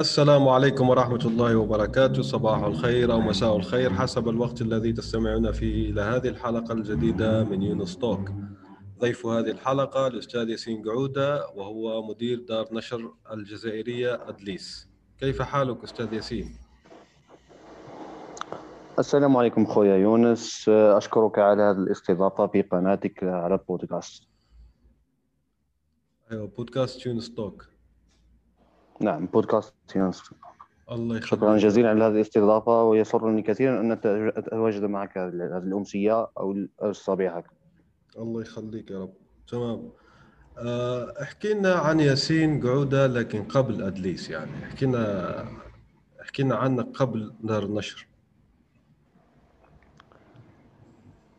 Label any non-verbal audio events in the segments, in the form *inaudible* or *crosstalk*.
السلام عليكم ورحمة الله وبركاته. صباح الخير أو مساء الخير حسب الوقت الذي تستمعون فيه إلى هذه الحلقة الجديدة من يونس توك. ضيف هذه الحلقة الأستاذ ياسين قعودة وهو مدير دار نشر الجزائرية أدليس. كيف حالك أستاذ ياسين؟ السلام عليكم خويا يونس. أشكرك على هذه الاستضافة في قناتك على البودكاست أيوة بودكاست يونس توك. نعم بودكاست يونس الله يخليك. شكرا جزيلا على هذه الاستضافة ويسرني كثيرا أن أتواجد معك هذه الأمسية أو الصبيحة الله يخليك يا رب. تمام. آه، احكي لنا عن ياسين قعودة لكن قبل أدليس يعني. احكي لنا احكي لنا عنك قبل دار النشر.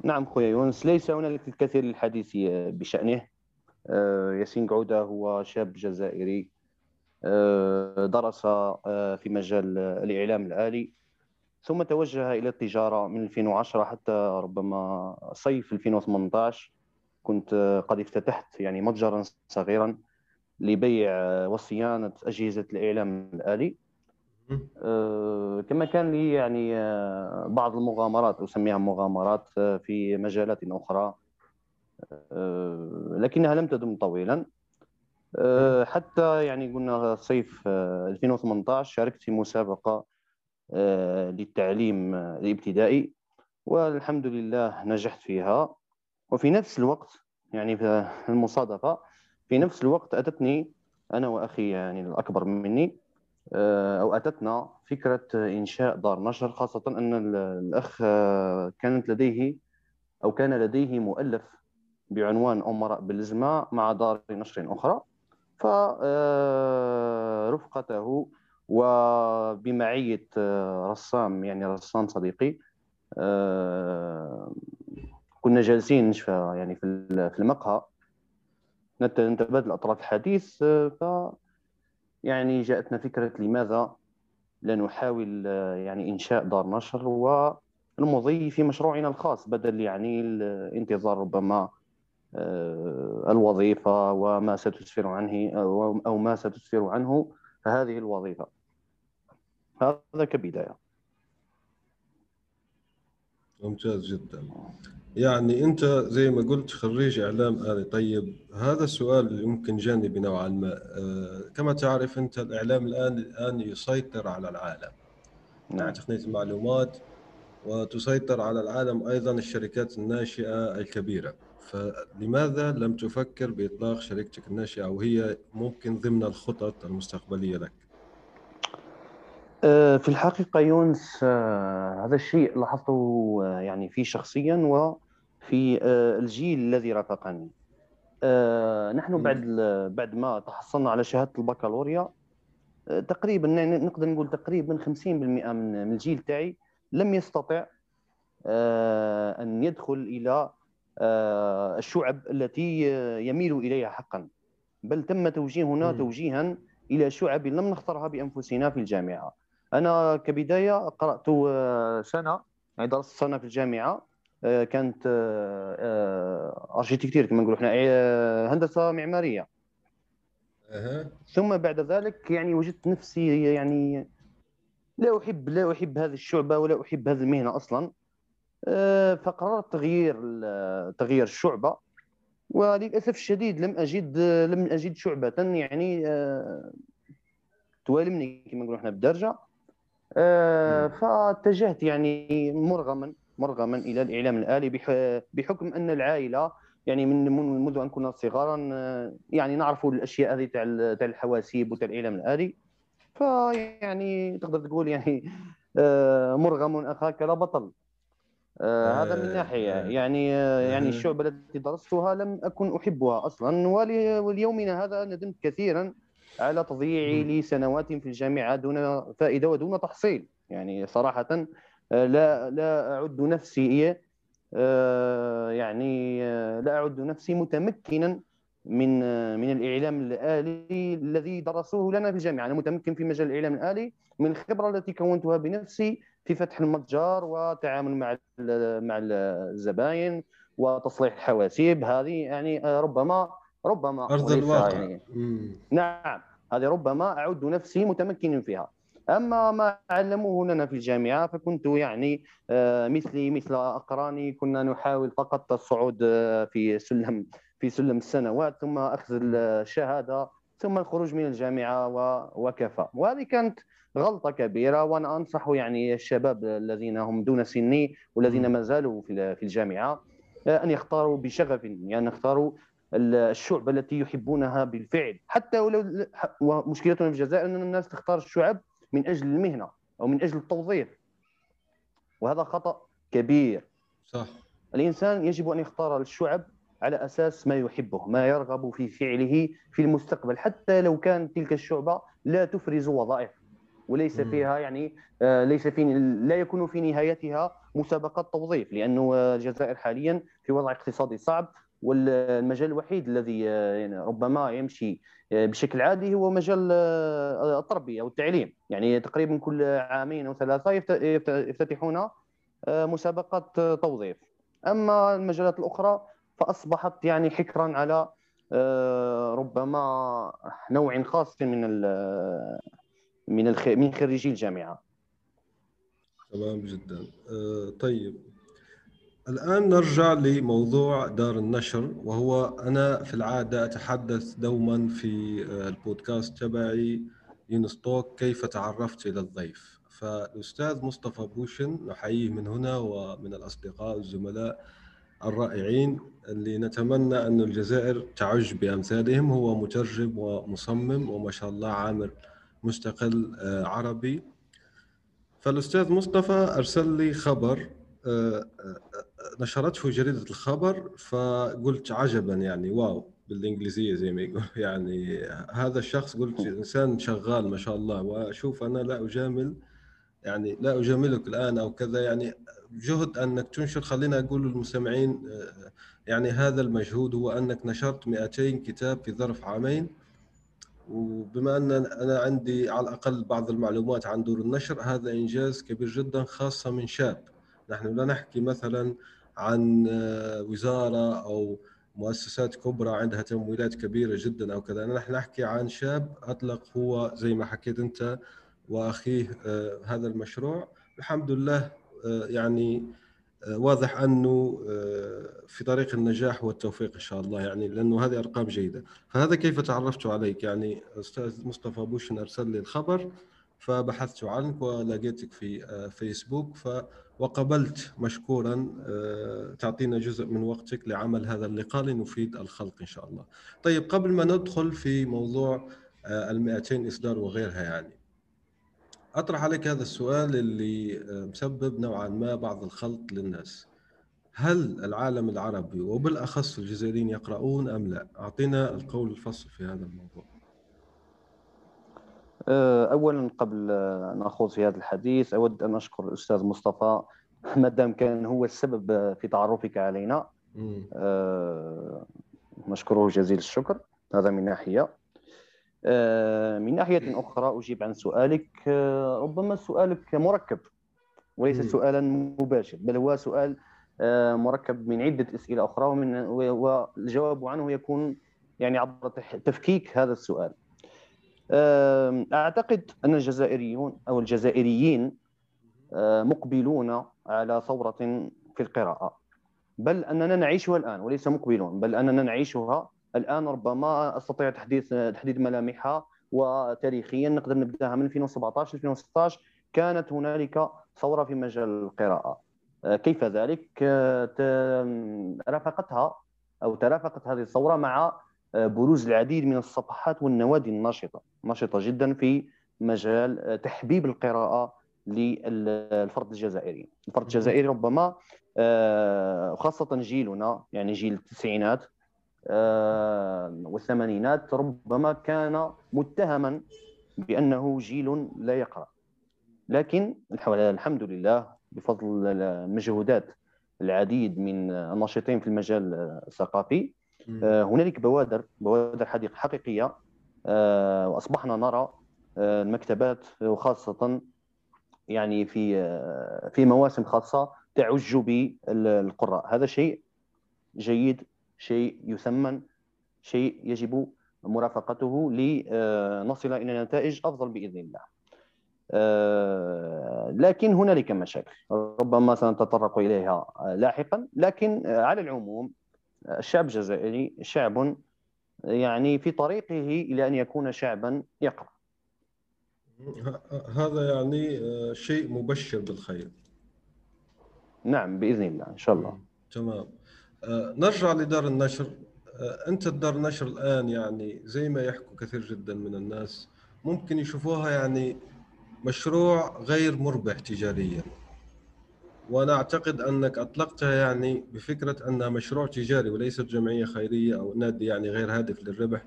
نعم خويا يونس ليس هنالك الكثير للحديث بشأنه. آه، ياسين قعودة هو شاب جزائري. درس آه، في مجال الإعلام الآلي ثم توجه إلى التجارة من 2010 حتى ربما صيف 2018 كنت قد افتتحت يعني متجرا صغيرا لبيع وصيانة أجهزة الإعلام الآلي. آه، كما كان لي يعني بعض المغامرات أسميها مغامرات في مجالات أخرى. لكنها لم تدم طويلا. آه، حتى يعني قلنا صيف 2018 آه، شاركت في مسابقة آه، للتعليم الابتدائي والحمد لله نجحت فيها. وفي نفس الوقت يعني في المصادفة في نفس الوقت أتتني أنا وأخي يعني الأكبر مني أو أتتنا فكرة إنشاء دار نشر خاصة أن الأخ كانت لديه أو كان لديه مؤلف بعنوان أمراء بالزمة مع دار نشر أخرى. فرفقته وبمعية آه، رسام يعني رسام صديقي آه، كنا جالسين يعني في المقهى نتبادل أطراف الحديث آه، ف يعني جاءتنا فكرة لماذا لا نحاول يعني إنشاء دار نشر والمضي في مشروعنا الخاص بدل يعني الانتظار ربما آه، الوظيفة وما ستسفر عنه أو ما ستسفر عنه هذه الوظيفة. هذا كبداية. ممتاز جدا. يعني أنت زي ما قلت خريج إعلام آلي. طيب هذا السؤال اللي يمكن جانبي نوعا ما. آه، كما تعرف أنت الإعلام الآن الآن يسيطر على العالم. نعم. تقنية المعلومات وتسيطر على العالم أيضا الشركات الناشئة الكبيرة. فلماذا لم تفكر بإطلاق شركتك الناشئة أو هي ممكن ضمن الخطط المستقبلية لك؟ آه، في الحقيقة يونس آه، هذا الشيء لاحظته آه، يعني في شخصيا وفي الجيل الذي رافقني نحن بعد بعد ما تحصلنا على شهادة البكالوريا تقريبا نقدر نقول تقريبا 50% من الجيل تاعي لم يستطع أن يدخل آه، الشعب التي يميل إليها حقا. بل تم توجيهنا توجيها إلى شعب لم نختارها بأنفسنا في الجامعة. أنا كبداية قرأت آه، سنة يعني درست سنة في الجامعة. آه، كانت ارشيتكتير كما نقولوا إحنا هندسة معمارية. أه. ثم بعد ذلك يعني وجدت نفسي يعني لا أحب لا أحب هذه الشعبة ولا أحب هذه المهنة أصلا. آه، فقررت تغيير تغيير الشعبة. وللأسف الشديد لم أجد لم أجد شعبة يعني آه، توالمني كما نقولوا إحنا بالدرجة. آه، فاتجهت يعني مرغما مرغما إلى الإعلام الآلي بحكم أن العائلة يعني من منذ أن كنا صغارا يعني نعرف الأشياء هذه تاع تاع الحواسيب وتاع الإعلام الآلي. فيعني تقدر تقول يعني مرغم اخاك لا بطل. آه هذا من ناحية. آه. يعني آه يعني الشعبه التي درستها لم أكن أحبها أصلا وليومنا هذا ندمت كثيرا على تضييعي لسنوات في الجامعة دون فائدة ودون تحصيل. يعني صراحة لا لا أعد نفسي آه، يعني آه، لا أعد نفسي متمكنا من آه، من الإعلام الآلي الذي درسوه لنا في الجامعة. أنا متمكن في مجال الإعلام الآلي من الخبرة التي كونتها بنفسي في فتح المتجر والتعامل مع مع الزباين وتصليح الحواسيب. هذه يعني ربما ربما أرض الواقع. يعني. نعم هذه ربما أعد نفسي متمكن فيها. أما ما علموه لنا في الجامعة فكنت يعني آه، مثلي مثل أقراني كنا نحاول فقط الصعود آه، في سلم في سلم السنوات ثم أخذ الشهادة ثم الخروج من الجامعة وكفى. وهذه كانت غلطة كبيرة وأنا أنصح يعني الشباب الذين هم دون سني والذين ما زالوا في الجامعة آه، أن يختاروا بشغف يعني يختاروا الشعب التي يحبونها بالفعل. حتى ولو ومشكلتنا في الجزائر ان الناس تختار الشعب من أجل المهنة أو من أجل التوظيف. وهذا خطأ كبير. صح. الإنسان يجب أن يختار الشعب على أساس ما يحبه ما يرغب في فعله في المستقبل. حتى لو كانت تلك الشعبة لا تفرز وظائف. وليس فيها يعني آه، ليس في لا يكون في نهايتها مسابقات توظيف لأنه الجزائر حاليا في وضع اقتصادي صعب والمجال الوحيد الذي آه، يعني ربما يمشي آه، بشكل عادي هو مجال التربيه والتعليم يعني تقريبا كل عامين أو ثلاثة يفتتحون مسابقات توظيف. أما المجالات الأخرى فأصبحت يعني حكرا على ربما نوع خاص من من من خريجي الجامعة. تمام جدا. طيب. الآن نرجع لموضوع دار النشر وهو أنا في العادة أتحدث دوما في آه، البودكاست تبعي ينستوك كيف تعرفت إلى الضيف. فالأستاذ مصطفى بوشن نحييه من هنا ومن الأصدقاء والزملاء الرائعين اللي نتمنى أن الجزائر تعج بأمثالهم. هو مترجم ومصمم وما شاء الله عامل مستقل آه، عربي. فالأستاذ مصطفى أرسل لي خبر آه، نشرته جريدة الخبر فقلت عجبا يعني واو بالإنجليزية زي ما يقول. *laughs* يعني هذا الشخص قلت إنسان شغال ما شاء الله وأشوف أنا لا أجامل يعني لا أجاملك الآن أو كذا. يعني جهد أنك تنشر خلينا أقول للمستمعين يعني هذا المجهود هو أنك نشرت 200 كتاب في ظرف عامين. وبما أن أنا عندي على الأقل بعض المعلومات عن دور النشر هذا إنجاز كبير جدا خاصة من شاب. نحن لا نحكي مثلا عن آه، وزارة أو مؤسسات كبرى عندها تمويلات كبيرة جدا أو كذا. نحن نحكي عن شاب أطلق هو زي ما حكيت أنت وأخيه آه، هذا المشروع. الحمد لله آه، يعني واضح أنه في طريق النجاح والتوفيق إن شاء الله يعني لأنه هذه أرقام جيدة. فهذا كيف تعرفت عليك؟ يعني أستاذ مصطفى بوشن أرسل لي الخبر فبحثت عنك ولقيتك في فيسبوك ف وقبلت مشكورا آه، تعطينا جزء من وقتك لعمل هذا اللقاء لنفيد الخلق إن شاء الله. طيب قبل ما ندخل في موضوع آه، ال 200 إصدار وغيرها يعني أطرح عليك هذا السؤال اللي آه، مسبب نوعا ما بعض الخلط للناس. هل العالم العربي وبالأخص الجزائريين يقرؤون أم لا؟ أعطينا القول الفصل في هذا الموضوع. آه، اولا قبل أن أخوض في هذا الحديث أود أن أشكر الأستاذ مصطفى *laughs* ما دام كان هو السبب في تعرفك علينا. آه، نشكره جزيل الشكر هذا من ناحية. آه، من ناحية أخرى أجيب عن سؤالك ربما سؤالك مركب وليس سؤالا مباشر بل هو سؤال مركب من عدة أسئلة أخرى ومن والجواب عنه يكون يعني عبر تفكيك هذا السؤال. أعتقد أن الجزائريون أو الجزائريين مقبلون على ثورة في القراءة. بل أننا نعيشها الآن وليس مقبلون بل أننا نعيشها الآن ربما أستطيع تحديث تحديد ملامحها وتاريخيا نقدر نبدأها من 2017 2016 كانت هنالك ثورة في مجال القراءة. كيف ذلك؟ رافقتها أو ترافقت هذه الثورة مع بروز العديد من الصفحات والنوادي الناشطة. نشطه جدا في مجال تحبيب القراءة للفرد الجزائري. الفرد الجزائري ربما آه، خاصة جيلنا يعني جيل التسعينات والثمانينات ربما كان متهما بأنه جيل لا يقرأ. لكن الحمد لله بفضل مجهودات العديد من الناشطين في المجال الثقافي هنالك بوادر بوادر حقيقية وأصبحنا نرى المكتبات وخاصة يعني في في مواسم خاصة تعج بالقراء هذا شيء جيد شيء يثمن شيء يجب مرافقته لنصل إلى نتائج أفضل بإذن الله. آه، لكن هنالك مشاكل ربما سنتطرق إليها لاحقا. لكن على العموم الشعب الجزائري شعب يعني في طريقه إلى أن يكون شعبا يقرأ. هذا يعني شيء مبشر بالخير. نعم بإذن الله إن شاء الله. تمام. نرجع لدار النشر. أنت دار النشر الآن يعني زي ما يحكوا كثير جدا من الناس ممكن يشوفوها يعني مشروع غير مربح تجاريا. وأنا أعتقد أنك أطلقتها يعني بفكرة أنها مشروع تجاري وليست جمعية خيرية أو نادي يعني غير هادف للربح.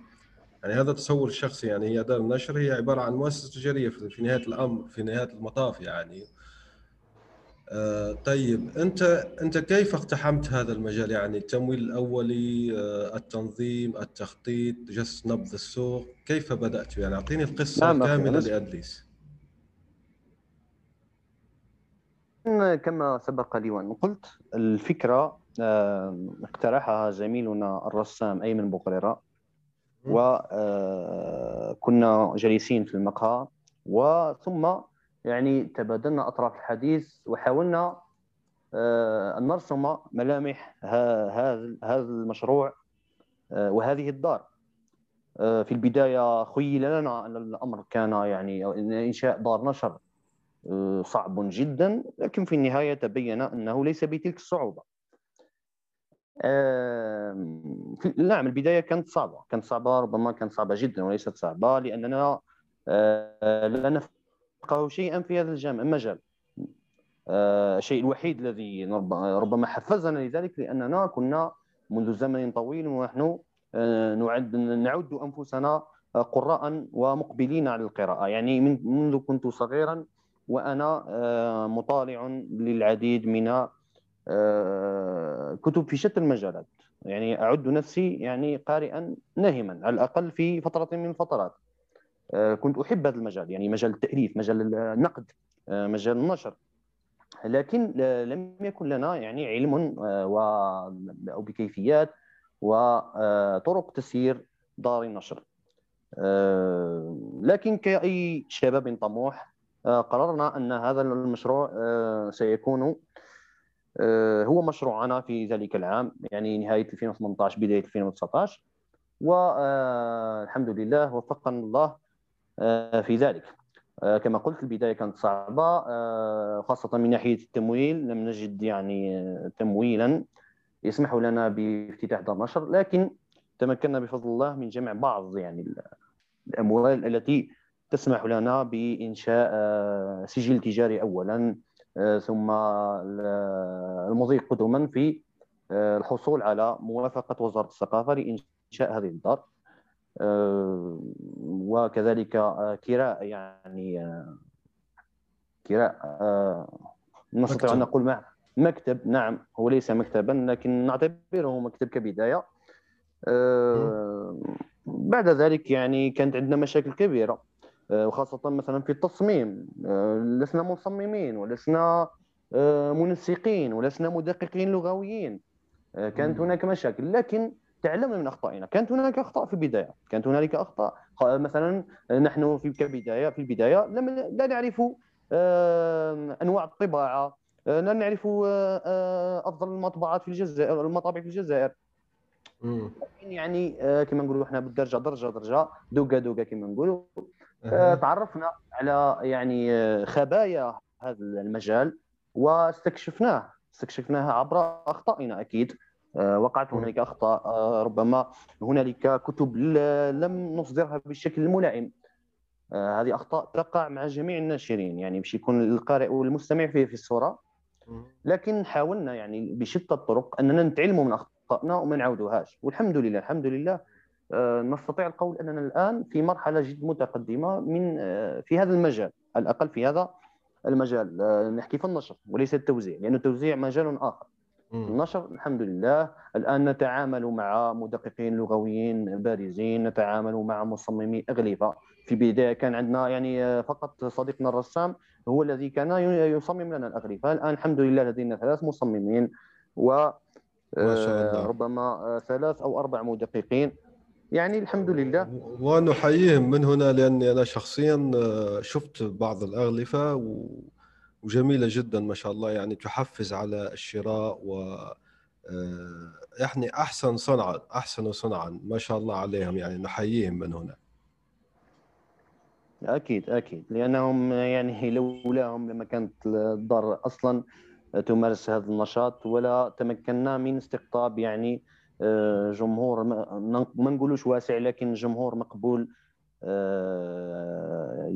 يعني هذا تصور شخصي يعني هي دار النشر هي عبارة عن مؤسسة تجارية في نهاية الأمر في نهاية المطاف يعني. آه طيب أنت أنت كيف اقتحمت هذا المجال؟ يعني التمويل الأولي آه التنظيم التخطيط جس نبض السوق كيف بدأت؟ يعني أعطيني القصة نعم كامله لأدليس. كما سبق لي وأن قلت الفكرة اقترحها زميلنا الرسام أيمن بقريرة وكنا آه، جالسين في المقهى. وثم يعني تبادلنا أطراف الحديث وحاولنا آه، أن نرسم ملامح هذا هذا المشروع آه، وهذه الدار. في البداية خيل لنا أن الأمر كان يعني إنشاء دار نشر آه، صعب جدا لكن في النهاية تبين أنه ليس بتلك الصعوبة. نعم البداية كانت صعبة كانت صعبة ربما كانت صعبة جدا وليست صعبة لأننا آه، لا نفقه شيئا في هذا المجال آه، الشيء الوحيد الذي ربما حفزنا لذلك لأننا كنا منذ زمن طويل ونحن نعد نعد أنفسنا قراء ومقبلين على القراءة. يعني منذ كنت صغيرا وأنا آه، مطالع للعديد من آه، كتب في شتى المجالات. يعني أعد نفسي يعني قارئا ناهما على الأقل في فترة من الفترات آه، كنت أحب هذا المجال يعني مجال التأليف مجال النقد مجال النشر. لكن لم يكن لنا يعني علم و أو بكيفيات وطرق تسيير دار النشر. لكن كأي شباب طموح آه، قررنا أن هذا المشروع آه، سيكون آه، هو مشروعنا في ذلك العام يعني نهاية 2018 بداية 2019 والحمد لله وفقنا الله في ذلك. كما قلت البداية كانت صعبة خاصة من ناحية التمويل. لم نجد يعني تمويلا يسمح لنا بافتتاح دار نشر لكن تمكنا بفضل الله من جمع بعض يعني الأموال التي تسمح لنا بإنشاء آه، سجل تجاري أولا آه، ثم المضي قدما في آه، الحصول على موافقة وزارة الثقافة لإنشاء هذه الدار. وكذلك كراء يعني كراء نستطيع أن نقول مع مكتب. نعم هو ليس مكتبا لكن نعتبره مكتب كبداية. بعد ذلك يعني كانت عندنا مشاكل كبيرة. آه، وخاصة مثلا في التصميم. آه، لسنا مصممين ولسنا آه، منسقين ولسنا مدققين لغويين. كانت هناك مشاكل. لكن تعلمنا من أخطائنا. كانت هناك أخطاء في البداية. كانت هنالك أخطاء. مثلا نحن في كبدايه في البداية لم لا نعرف أنواع الطباعة لا نعرف أفضل المطبعات في الجزائر المطابع في الجزائر. يعني كما نقولوا إحنا بالدرجة درجة درجة دوكا دوكا كما نقولوا. تعرفنا على يعني آه، خبايا هذا المجال واستكشفناه. استكشفناها عبر أخطائنا أكيد. آه، وقعت هنالك أخطاء. آه، ربما هنالك كتب لم نصدرها بالشكل الملائم. هذه أخطاء تقع مع جميع الناشرين يعني باش يكون القارئ والمستمع فيه في الصورة. لكن حاولنا يعني بشتى الطرق أننا نتعلم من اخطانا وما نعاودوهاش والحمد لله الحمد لله آه، نستطيع القول أننا الآن في مرحلة جد متقدمة من آه، في هذا المجال على الأقل في هذا المجال. آه، نحكي في النشر وليس التوزيع لأن التوزيع مجال آخر. النشر الحمد لله. الآن نتعامل مع مدققين لغويين بارزين نتعامل مع مصممي اغلفه في البداية كان عندنا يعني فقط صديقنا الرسام هو الذي كان يصمم لنا الاغلفه الآن الحمد لله لدينا ثلاث مصممين و الله. ربما ثلاث أو أربع مدققين. يعني الحمد لله. ونحييهم من هنا لأني أنا شخصيا آه، شفت بعض الاغلفه وجميلة جدا ما شاء الله يعني تحفز على الشراء و آه، يعني أحسن صنعا أحسن صنعا ما شاء الله عليهم يعني نحييهم من هنا. أكيد أكيد لأنهم يعني *laughs* لولاهم لما كانت الدار أصلا تمارس هذا النشاط ولا تمكنا من استقطاب يعني آه، جمهور ما نقولوش واسع لكن جمهور مقبول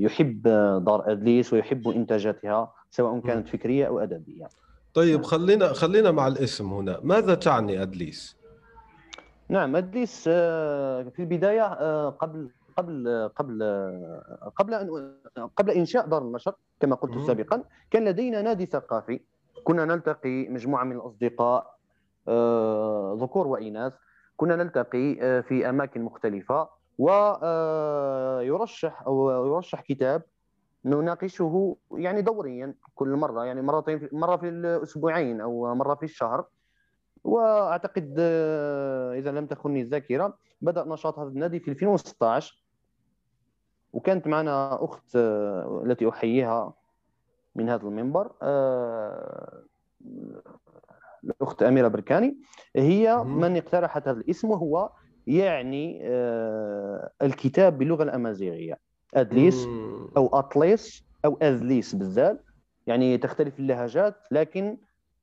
يحب دار ادليس ويحب إنتاجاتها سواء كانت فكرية أو أدبية. طيب نعم. خلينا خلينا مع الاسم هنا. ماذا تعني ادليس نعم ادليس آه، في البداية قبل قبل قبل قبل أن قبل إنشاء دار النشر كما قلت سابقا كان لدينا نادي ثقافي. كنا نلتقي مجموعة من الأصدقاء آه، ذكور وإناث. كنا نلتقي آه، في أماكن مختلفة. ويرشح آه، أو يرشح كتاب نناقشه يعني دوريا كل مرة يعني مرتين مرة في الأسبوعين أو مرة في الشهر. وأعتقد إذا لم تخني الذاكرة بدأ نشاط هذا النادي في 2016 وكانت معنا أخت التي أحييها من هذا المنبر الأخت أميرة بركاني. هي من اقترحت هذا الاسم وهو يعني آه الكتاب باللغة الأمازيغية. ادليس أو اطليس أو اذليس بالذات يعني تختلف اللهجات لكن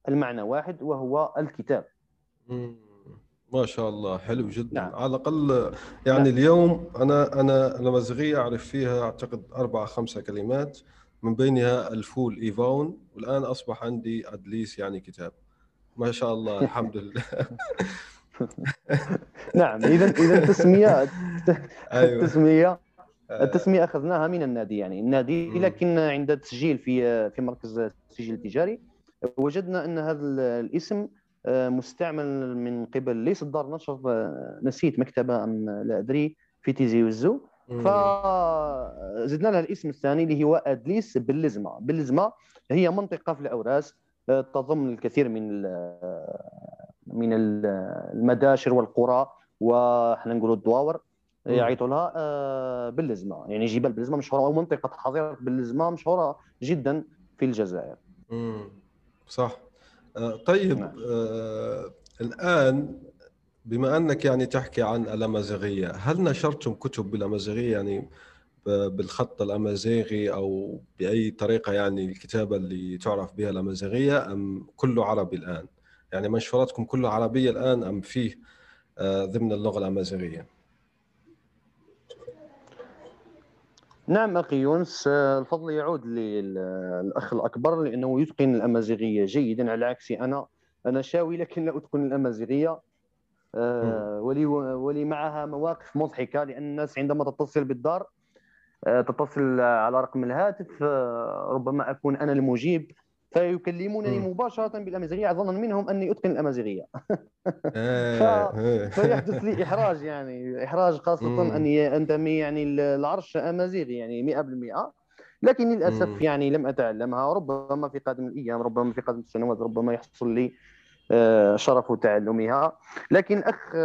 المعنى واحد وهو الكتاب. ما شاء الله حلو جدا. نعم. على الأقل يعني نعم. اليوم أنا أنا الأمازيغية أعرف فيها أعتقد أربع خمسة كلمات من بينها الفول ايفون والآن أصبح عندي ادليس يعني كتاب. ما شاء الله الحمد *laughs* لله. *laughs* *laughs* نعم إذا إذا التسمية *laughs* أيوة. التسمية التسمية أخذناها من النادي يعني. النادي لكن عند التسجيل في في مركز التسجيل التجاري وجدنا أن هذا الاسم آه، مستعمل من قبل. ليس دار نشر آه، نسيت مكتبة أم لا أدري في تيزي وزو. فزدنا لها الاسم الثاني اللي هو أدليس باللزمه باللزمه هي منطقة في الأوراس تضم الكثير من من المداشر والقرى وحنا نقولوا الدواور يعيطوا لها آه، باللزمة يعني جبال باللزمه مشهورة أو منطقة حظيره باللزمه مشهورة جدا في الجزائر. امم صح آه، طيب نعم. آه الآن بما أنك يعني تحكي عن الأمازيغية هل نشرتم كتب بالأمازيغية يعني بالخط الأمازيغي أو بأي طريقة يعني الكتابة اللي تعرف بها الأمازيغية أم كله عربي الآن؟ يعني منشوراتكم كلها عربية الآن أم فيه آه، ضمن اللغة الأمازيغية؟ نعم أخي يونس آه، الفضل يعود للاخ الأكبر لأنه يتقن الأمازيغية جيدا. على عكسي أنا أنا شاوي لكن لا أتقن الأمازيغية. آه، ولي ولي معها مواقف مضحكة لأن الناس عندما تتصل بالدار تتصل على رقم الهاتف ربما أكون أنا المجيب. فيكلمونني مباشرة بالأمازيغية. ظنا منهم أني أتقن الأمازيغية. *laughs* آه، فيحدث لي *laughs* إحراج يعني إحراج خاصة أني انتمي يعني العرش أمازيغي يعني 100% لكن للأسف يعني لم أتعلمها. ربما في قادم الأيام ربما في قادم السنوات ربما يحصل لي شرف تعلمها. لكن الأخ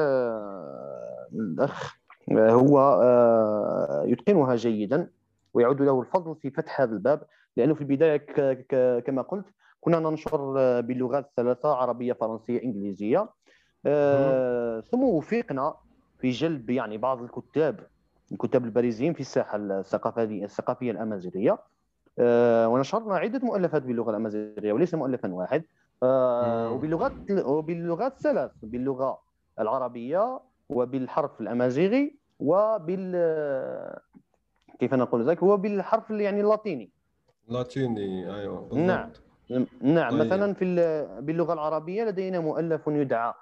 الأخ هو آه، يتقنها جيدا ويعود له الفضل في فتح هذا الباب. لأنه في البداية كما قلت كنا ننشر باللغات الثلاثه عربية فرنسية إنجليزية. آه، ثم وفقنا في جلب يعني بعض الكتاب الكتاب البارزين في الساحة الثقافيه الثقافية الأمازيغية. آه، ونشرنا عدة مؤلفات باللغة الأمازيغية وليس مؤلفا واحد. وباللغات وباللغات ثلاث باللغة العربية وبالحرف الأمازيغي وبال كيف نقول ذلك؟ هو بالحرف يعني اللاتيني. لاتيني أيوه بالضبط. نعم. نعم طيب. مثلا في باللغة العربية لدينا مؤلف يدعى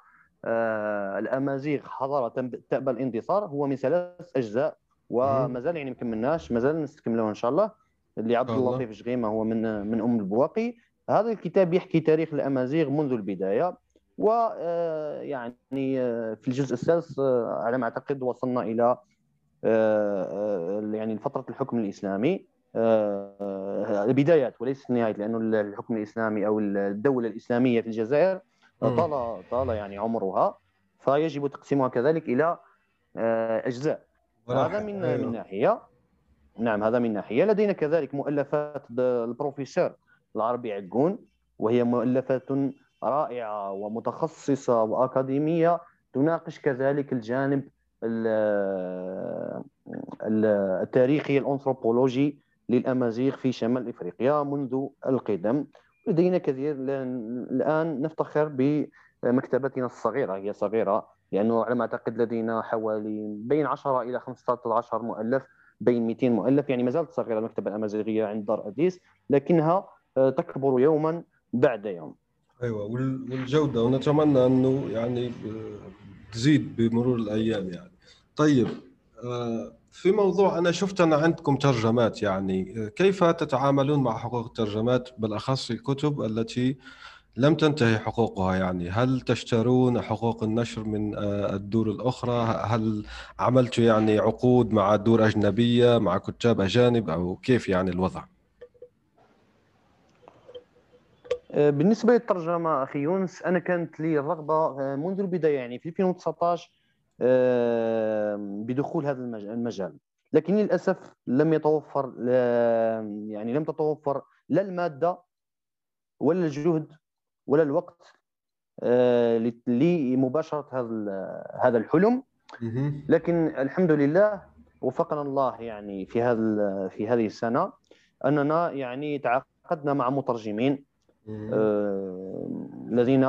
الأمازيغ حضارة تأبى الانتصار هو من ثلاث أجزاء ومازال يعني ما كملناش مازال نستكملوه إن شاء الله. اللي عبد اللطيف جغيمه هو من من أم البواقي. هذا الكتاب يحكي تاريخ الأمازيغ منذ البداية ويعني آه، آه، في الجزء الثالث آه، على ما أعتقد وصلنا إلى يعني فتره الحكم الإسلامي. البدايات وليس النهايات لأنه الحكم الإسلامي أو الدولة الإسلامية في الجزائر طال طال يعني عمرها فيجب تقسيمها كذلك إلى أجزاء. هذا من أيوه. من ناحية. نعم هذا من ناحية. لدينا كذلك مؤلفات البروفيسور العربي عقون وهي مؤلفات رائعة ومتخصصة وأكاديمية تناقش كذلك الجانب التاريخي الأنثروبولوجي للأمازيغ في شمال إفريقيا منذ القدم. لدينا كثير الآن نفتخر بمكتبتنا الصغيرة. هي صغيرة لأنه على ما أعتقد لدينا حوالي بين 10 إلى 15 مؤلف بين 200 مؤلف. يعني ما زالت صغيرة المكتبة الأمازيغية عند دار أديس لكنها تكبر يوما بعد يوم. أيوه والجودة. ونتمنى أنه يعني تزيد بمرور الأيام يعني. طيب آه، في موضوع أنا شفت أنا عندكم ترجمات يعني كيف تتعاملون مع حقوق الترجمات بالأخص الكتب التي لم تنتهي حقوقها يعني؟ هل تشترون حقوق النشر من آه، الدور الأخرى؟ هل عملتوا يعني عقود مع دور أجنبية مع كتاب أجانب؟ أو كيف يعني الوضع؟ آه، بالنسبة للترجمة أخي يونس أنا كانت لي الرغبة آه، منذ البداية يعني في 2019 بدخول هذا المجال. لكن للأسف لم يتوفر يعني لم تتوفر لا المادة ولا الجهد ولا الوقت آه، لمباشرة هذا هذا الحلم. لكن الحمد لله وفقنا الله يعني في هذا في هذه السنة أننا يعني تعاقدنا مع مترجمين. الذين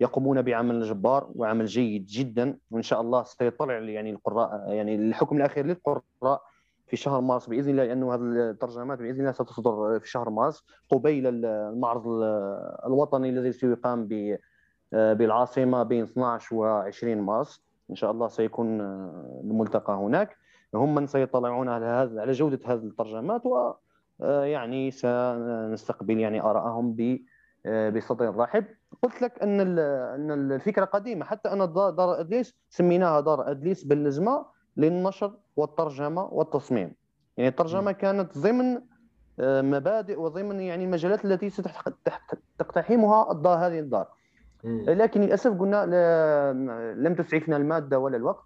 يقومون بعمل جبار وعمل جيد جدا وإن شاء الله سيطلع يعني القراء يعني الحكم الأخير للقراء في شهر مارس بإذن الله لأنه هذه الترجمات بإذن الله ستصدر في شهر مارس. قبيل المعرض الوطني الذي سيقام بالعاصمة بين 12 و 20 مارس. إن شاء الله سيكون الملتقى هناك. هم من سيطلعون على هذا على جودة هذه الترجمات و يعني سنستقبل يعني آرائهم بصدر رحب. قلت لك أن أن الفكرة قديمة. حتى أنا دار إدليس سميناها دار إدليس باللزمة للنشر والترجمة والتصميم. يعني الترجمة كانت ضمن آه، مبادئ وضمن يعني المجالات التي ستقتحمها هذه الدار. لكن للأسف قلنا لم تسعفنا المادة ولا الوقت.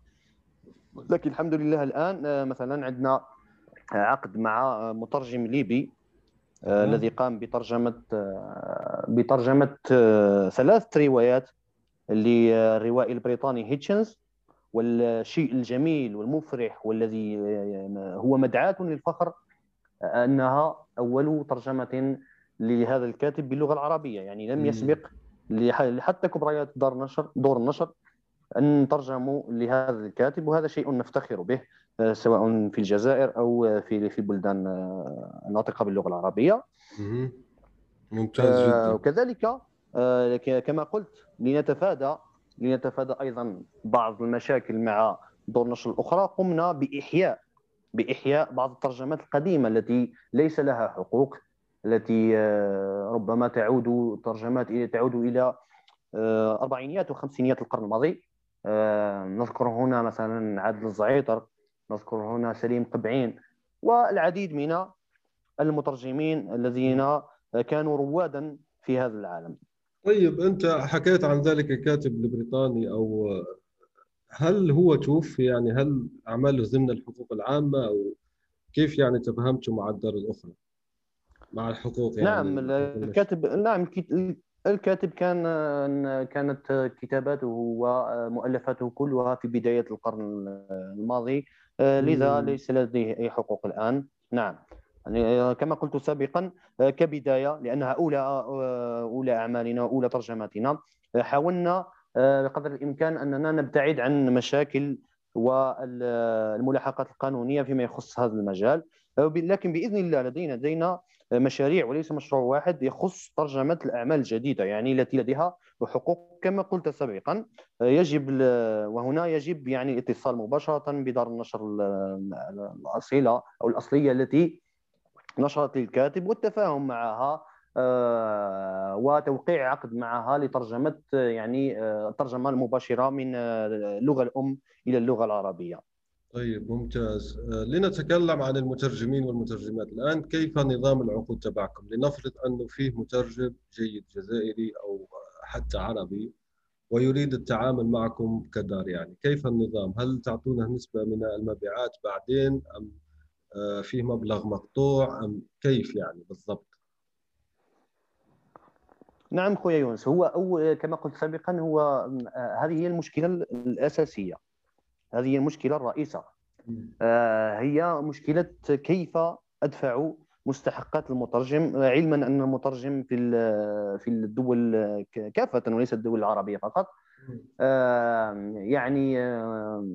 لكن الحمد لله الآن آه، مثلا عندنا عقد مع مترجم ليبي. آه، الذي قام بترجمة بترجمة ثلاث روايات للروائي البريطاني هيتشنز والشيء الجميل والمفرح والذي هو مدعاة للفخر أنها أول ترجمة لهذا الكاتب باللغة العربية. يعني لم يسبق حتى كبريات دار النشر دور النشر أن ترجموا لهذا الكاتب وهذا شيء نفتخر به. سواء في الجزائر أو في في البلدان الناطقة باللغة العربية. ممتاز جدا. وكذلك آه، كما قلت لنتفادى لنتفادى أيضا بعض المشاكل مع دور النشر الأخرى قمنا بإحياء بإحياء بعض الترجمات القديمة التي ليس لها حقوق التي آه، ربما تعود ترجمات تعود إلى آه، أربعينيات وخمسينيات القرن الماضي. آه، نذكر هنا مثلا عادل الزعيطر نذكر هنا سليم قبعين. والعديد من المترجمين الذين كانوا روادا في هذا العالم. طيب أنت حكيت عن ذلك الكاتب البريطاني أو هل هو توفي؟ يعني هل اعماله ضمن الحقوق العامة أو كيف يعني تفهمته مع الدار الأخرى؟ مع الحقوق يعني نعم الكاتب نعم الكاتب كان كانت كتاباته ومؤلفاته كلها في بداية القرن الماضي. لذا ليس لديه أي حقوق الآن. نعم. يعني آه، كما قلت سابقا آه، كبداية لأنها أولى آه، أولى أعمالنا واولى ترجماتنا. حاولنا بقدر الإمكان أننا نبتعد عن مشاكل والملاحقات القانونية فيما يخص هذا المجال. لكن بإذن الله لدينا لدينا مشاريع وليس مشروع واحد يخص ترجمة الأعمال الجديدة يعني التي لديها حقوق كما قلت سابقا. يجب وهنا يجب يعني الاتصال مباشرة بدار النشر الأصيلة أو الأصلية التي نشرت للكاتب والتفاهم معها آه، وتوقيع عقد معها لترجمة يعني الترجمة المباشرة من اللغة الأم إلى اللغة العربية. طيب ممتاز. آه، لنتكلم عن المترجمين والمترجمات. الآن كيف نظام العقود تبعكم؟ لنفرض أنه فيه مترجم جيد جزائري أو حتى عربي ويريد التعامل معكم كدار يعني. كيف النظام؟ هل تعطونه نسبة من المبيعات بعدين أم آه، فيه مبلغ مقطوع أم كيف يعني بالضبط؟ نعم خويا يونس هو أو كما قلت سابقا هو آه، هذه هي المشكلة الأساسية. هذه هي المشكلة الرئيسة. آه هي مشكلة كيف أدفع مستحقات المترجم علما أن المترجم في في الدول كافة وليس الدول العربية فقط. آه يعني آه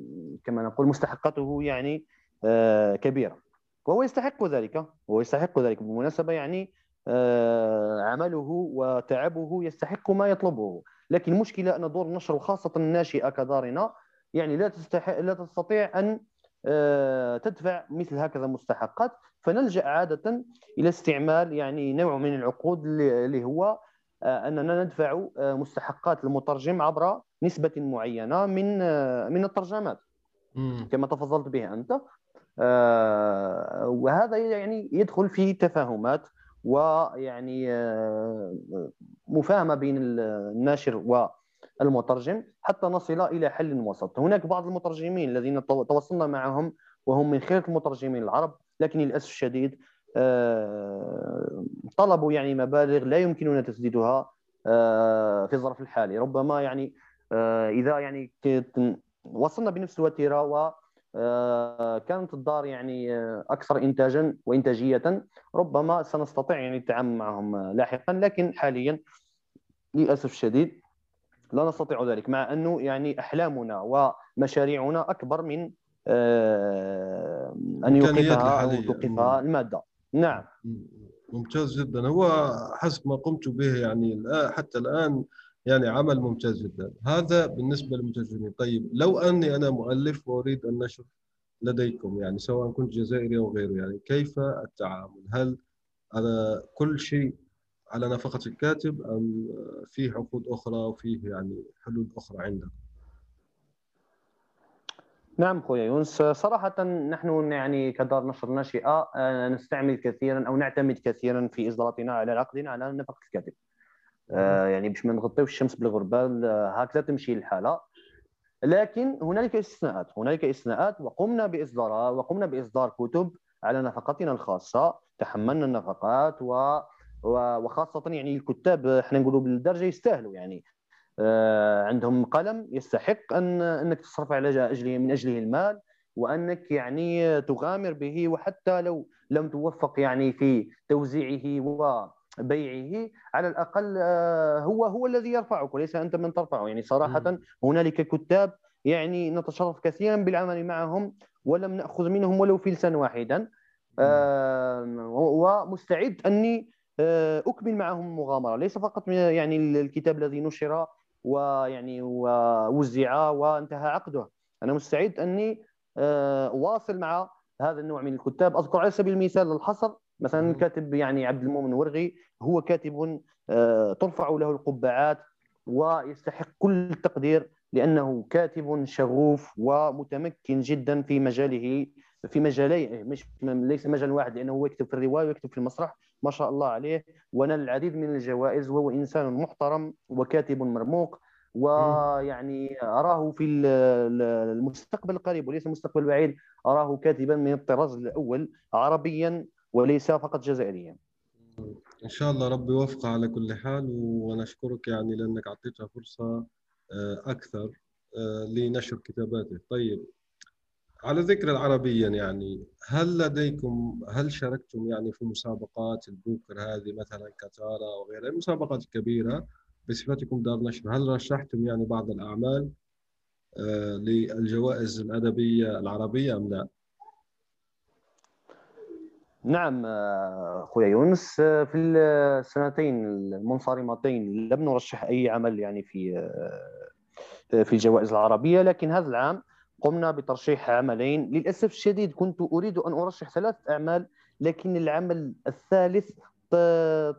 كما نقول مستحقاته يعني آه كبيرة. وهو يستحق ذلك. وهو يستحق ذلك. بالمناسبة يعني آه عمله وتعبه يستحق ما يطلبه. لكن المشكلة أن دور النشر وخاصه الناشئة كدارنا يعني لا تستحق لا تستطيع أن آه، تدفع مثل هكذا مستحقات. فنلجأ عادة إلى استعمال يعني نوع من العقود اللي هو آه، أننا ندفع آه، مستحقات المترجم عبر نسبة معينة من من الترجمات. كما تفضلت به أنت. وهذا يعني يدخل في تفاهمات ويعني مفاهمة بين الناشر المترجم حتى نصل إلى حل وسط. هناك بعض المترجمين الذين تواصلنا معهم وهم من خير المترجمين العرب لكن للأسف الشديد آه، طلبوا يعني مبالغ لا يمكننا تسديدها آه، في الظرف الحالي. ربما يعني آه، إذا يعني وصلنا بنفس الوتيرة و كانت الدار يعني أكثر انتاجا وإنتاجية ربما سنستطيع يعني التعامل معهم لاحقا لكن حاليا للأسف الشديد لا نستطيع ذلك مع أنه يعني أحلامنا ومشاريعنا أكبر من آه، أن يوقفها أو توقفها المادة. نعم. ممتاز جدا. هو حسب ما قمت به يعني حتى الآن يعني عمل ممتاز جدا. هذا بالنسبة للمترجمين. طيب لو أني أنا مؤلف وأريد أن نشر لديكم يعني سواء كنت جزائري أو غيره يعني كيف التعامل؟ هل على كل شيء على نفقة الكاتب أم فيه عقود أخرى وفيه يعني حلول أخرى عندك؟ نعم خويا يونس. صراحة نحن يعني كدار نشر ناشئة آه، نستعمل كثيرا أو نعتمد كثيرا في إصداراتنا على عقدنا على نفقة الكاتب. آه، يعني باش ما نغطيوش الشمس بالغربال هكذا تمشي الحالة. لكن هنالك استثناءات هنالك استثناءات وقمنا بإصدارها وقمنا بإصدار كتب على نفقتنا الخاصة. تحملنا النفقات و وخاصة يعني الكتاب إحنا نقولوا بالدرجة يستاهلوا يعني. آه، عندهم قلم يستحق ان أنك تصرف على اجله من أجله المال وأنك يعني تغامر به وحتى لو لم توفق يعني في توزيعه وبيعه على الأقل آه، هو هو الذي يرفعك وليس أنت من ترفعه. يعني صراحة هنالك كتاب يعني نتشرف كثيرا بالعمل معهم ولم نأخذ منهم ولو فلسا واحدا. ومستعد أني أكمل معهم المغامرة. ليس فقط يعني الكتاب الذي نشر ويعني ووزع وانتهى عقده. أنا مستعد أني آه، أواصل مع هذا النوع من الكتاب. أذكر على سبيل المثال الحصر. مثلا كاتب يعني عبد المؤمن ورغي هو كاتب آه، ترفع له القبعات ويستحق كل التقدير لأنه كاتب شغوف ومتمكن جدا في مجاله في مجالي مش ليس مجال واحد لأنه هو يكتب في الرواية ويكتب في المسرح. ما شاء الله عليه. ونال العديد من الجوائز وهو إنسان محترم وكاتب مرموق ويعني أراه في المستقبل القريب وليس المستقبل البعيد أراه كاتبا من الطراز الأول عربيا وليس فقط جزائريا. إن شاء الله ربي يوفقه على كل حال ونشكرك يعني لأنك اعطيتها فرصة آه، أكثر آه، لنشر كتاباته. طيب على ذكر العربيا يعني هل لديكم هل شاركتم يعني في مسابقات البوكر هذه مثلا كتارا وغيرها المسابقات الكبيره بصفتكم دار نشر هل رشحتم يعني بعض الأعمال آه للجوائز الأدبية العربية أم لا؟ نعم خويا يونس في السنتين المنصرمتين لم نرشح أي عمل يعني في في الجوائز العربية لكن هذا العام قمنا بترشيح عملين. للأسف الشديد كنت أريد أن أرشح ثلاث أعمال لكن العمل الثالث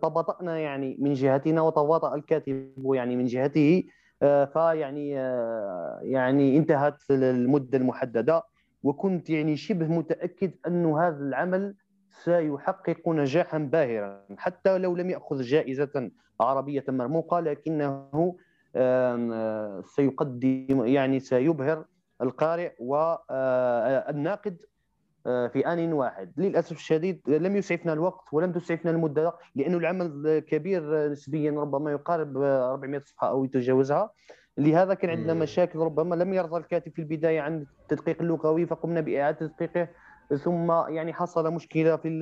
تباطأنا يعني من جهتنا وتباطأ الكاتب يعني من جهته آه، فيعني آه، يعني انتهت المدة المحددة. وكنت يعني شبه متأكد أن هذا العمل سيحقق نجاحا باهرا حتى لو لم يأخذ جائزة عربية مرموقة لكنه آه، سيقدم يعني سيبهر القارئ والناقد آه، في آن واحد. للأسف الشديد لم يسعفنا الوقت ولم تسعفنا المدة لأن العمل كبير نسبيا ربما يقارب 400 صفحة أو يتجاوزها. لهذا كان عندنا مشاكل ربما لم يرضى الكاتب في البداية عن التدقيق اللغوي فقمنا بإعادة تدقيقه. ثم يعني حصل مشكلة في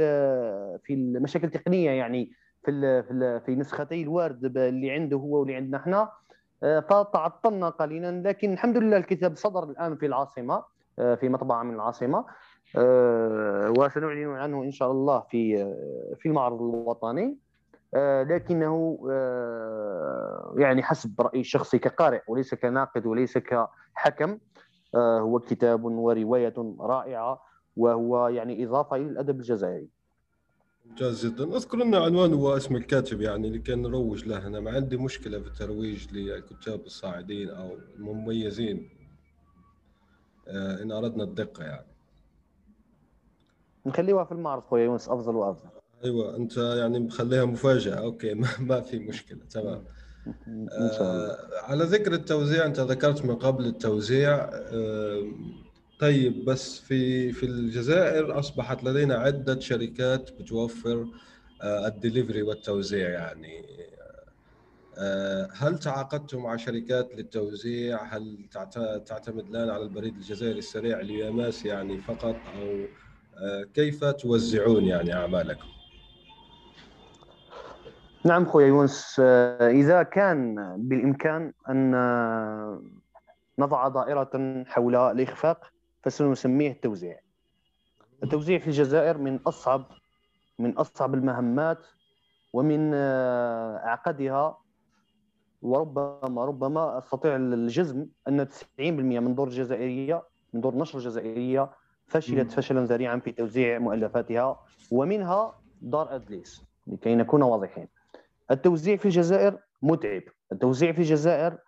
في المشاكل التقنية يعني في في, في نسختي الوارد اللي عنده هو واللي عندنا إحنا. آه، فتعطلنا قليلا لكن الحمد لله الكتاب صدر الآن في العاصمة آه، في مطبعة من العاصمة آه، وسنعلن عنه إن شاء الله في آه، في المعرض الوطني. آه، لكنه يعني حسب رايي الشخصي كقارئ وليس كناقد وليس كحكم هو كتاب ورواية رائعة وهو يعني إضافة إلى الأدب الجزائري. ممتاز جدا. أذكر لنا عنوان واسم الكاتب يعني لكي نروج له أنا ما عندي مشكلة في الترويج للكتاب الصاعدين أو المميزين. إن أردنا الدقة يعني. نخليها في المعرض خويا يونس أفضل وأفضل. أيوه أنت يعني مخليها مفاجأة. OK ما, *laughs* ما في مشكلة تمام. آه على ذكر التوزيع أنت ذكرت من قبل التوزيع آه طيب بس في في الجزائر أصبحت لدينا عدة شركات بتوفر آه الدليفري والتوزيع يعني آه هل تعاقدتم مع شركات للتوزيع؟ هل تعتمد الآن على البريد الجزائري السريع لياماس يعني فقط أو كيف توزعون يعني أعمالكم؟ نعم خويا يونس إذا كان بالإمكان أن نضع دائرة حول الإخفاق فسنسميه التوزيع. التوزيع في الجزائر من اصعب من أصعب المهمات ومن أعقدها وربما ربما أستطيع الجزم أن 90% من دور الجزائريه من دور النشر الجزائريه فشلت فشلا ذريعا في توزيع مؤلفاتها ومنها دار أدليس لكي نكون واضحين. التوزيع في الجزائر متعب. التوزيع في الجزائر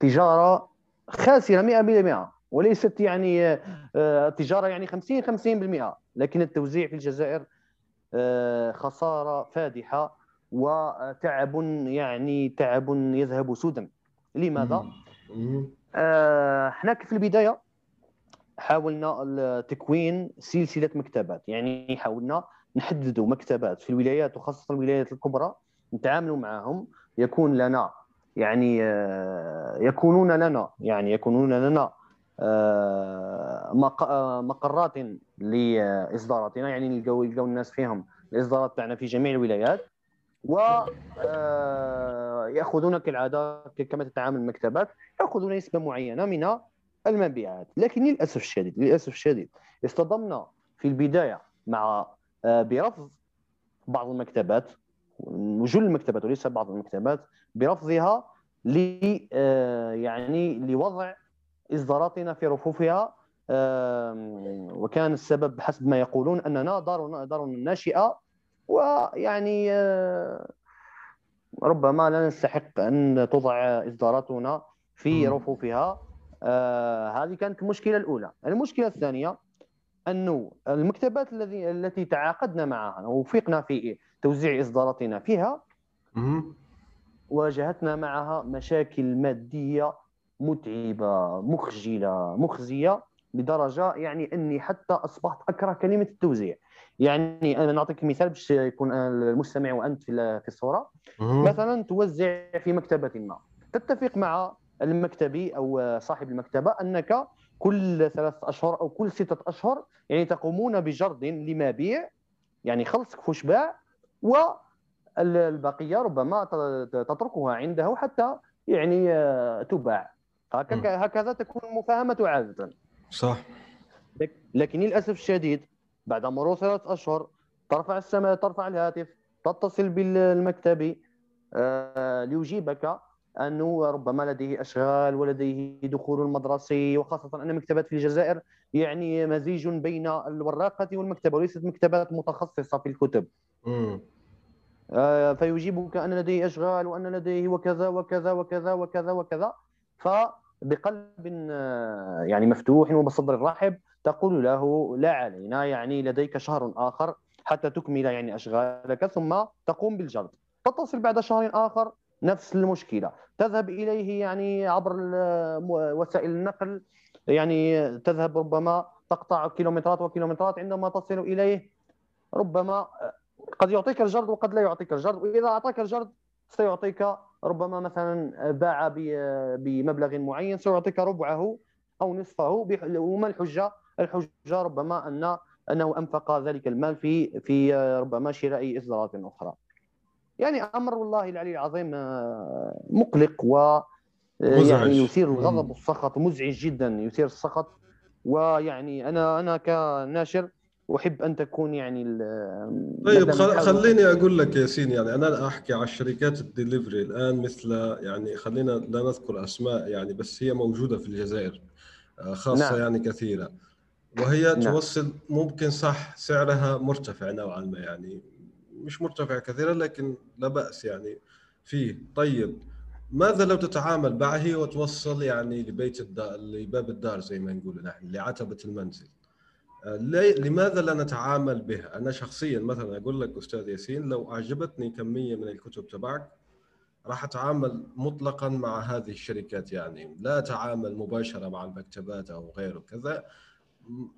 تجارة خاسرة 100% وليست يعني آه، تجاره يعني 50 50% لكن التوزيع في الجزائر آه، خسارة فادحة وتعب يعني تعب يذهب سودا. لماذا؟ آه، هناك في البداية حاولنا تكوين سلسلة مكتبات. يعني حاولنا نحددوا مكتبات في الولايات وخاصة الولايات الكبرى نتعاملوا معهم يكون لنا يعني آه، يكونون لنا يعني يكونون لنا آه، مقرات لإصداراتنا يعني نلقاو يلقاو الناس فيهم الإصدارات تاعنا في جميع الولايات. و آه، ياخذون كالعادة كما تتعامل المكتبات يأخذون نسبة معينة من المبيعات. لكن للأسف الشديد للأسف الشديد اصطدمنا في البداية مع آه، برفض بعض المكتبات وجل المكتبات وليس بعض المكتبات برفضها ل آه، يعني لوضع إصداراتنا في رفوفها وكان السبب حسب ما يقولون أننا دار دار ناشئة ويعني آه، ربما لا نستحق أن توضع إصداراتنا في رفوفها. آه هذه كانت المشكلة الأولى. المشكلة الثانية أنه المكتبات الذي التي تعاقدنا معها ووفقنا في توزيع إصداراتنا فيها. واجهتنا معها مشاكل مادية متعبة مخجلة مخزية لدرجه يعني إني حتى أصبحت أكره كلمة التوزيع. يعني أنا نعطيك مثال باش يكون المستمع وأنت في الصورة. مثلا توزع في مكتبة ما. تتفق مع المكتبي أو صاحب المكتبة أنك كل ثلاثة أشهر أو كل ستة أشهر يعني تقومون بجرد لمبيع يعني خلصك فوش باع والبقية ربما تتركها عنده حتى يعني آه، تباع. هكذا تكون المفاهمه عادة. صح. لكن للأسف الشديد بعد مرور ثلاث أشهر ترفع السماء ترفع الهاتف تتصل بالمكتب آه، ليجيبك أنه ربما لديه أشغال ولديه دخول المدرسي وخاصة أن مكتبات في الجزائر يعني مزيج بين الوراقة والمكتبه وليست مكتبات متخصصة في الكتب. آه، فيجيبك ان لديه أشغال وأن لديه وكذا وكذا وكذا وكذا وكذا. فبقلب آه، يعني مفتوح وبصدر رحب تقول له لا علينا يعني لديك شهر آخر حتى تكمل يعني أشغالك ثم تقوم بالجرد. تتصل بعد شهر آخر نفس المشكلة. تذهب إليه يعني عبر وسائل النقل يعني تذهب ربما تقطع كيلومترات وكيلومترات عندما تصل إليه. ربما قد يعطيك الجرد وقد لا يعطيك الجرد وإذا أعطاك الجرد سيعطيك ربما مثلا باع بمبلغ معين سيعطيك ربعه أو نصفه وما الحجة؟ الحجة ربما ان أنه أنفق ذلك المال في في ربما شراء إصدارات أخرى. يعني أمر والله العلي العظيم آه، مقلق و آه، يعني يثير الغضب والسخط مزعج جدا يثير السخط ويعني أنا أنا كناشر أحب أن تكون يعني طيب خليني أقول لك ياسين يعني أنا أحكي على شركات الدليفري الآن مثل يعني خلينا لا نذكر أسماء يعني بس هي موجودة في الجزائر آه، خاصة نعم. يعني كثيرة وهي نعم. توصل ممكن صح سعرها مرتفع نوعا ما يعني مش مرتفع كثيرا لكن لا بأس يعني فيه طيب ماذا لو تتعامل معه وتوصل يعني لبيت الدار لباب الدار زي ما نقول نحن لعتبة المنزل لماذا لا نتعامل بها؟ أنا شخصيا مثلا أقول لك أستاذ ياسين لو أعجبتني كمية من الكتب تبعك راح أتعامل مطلقا مع هذه الشركات يعني لا أتعامل مباشرة مع المكتبات أو غيره كذا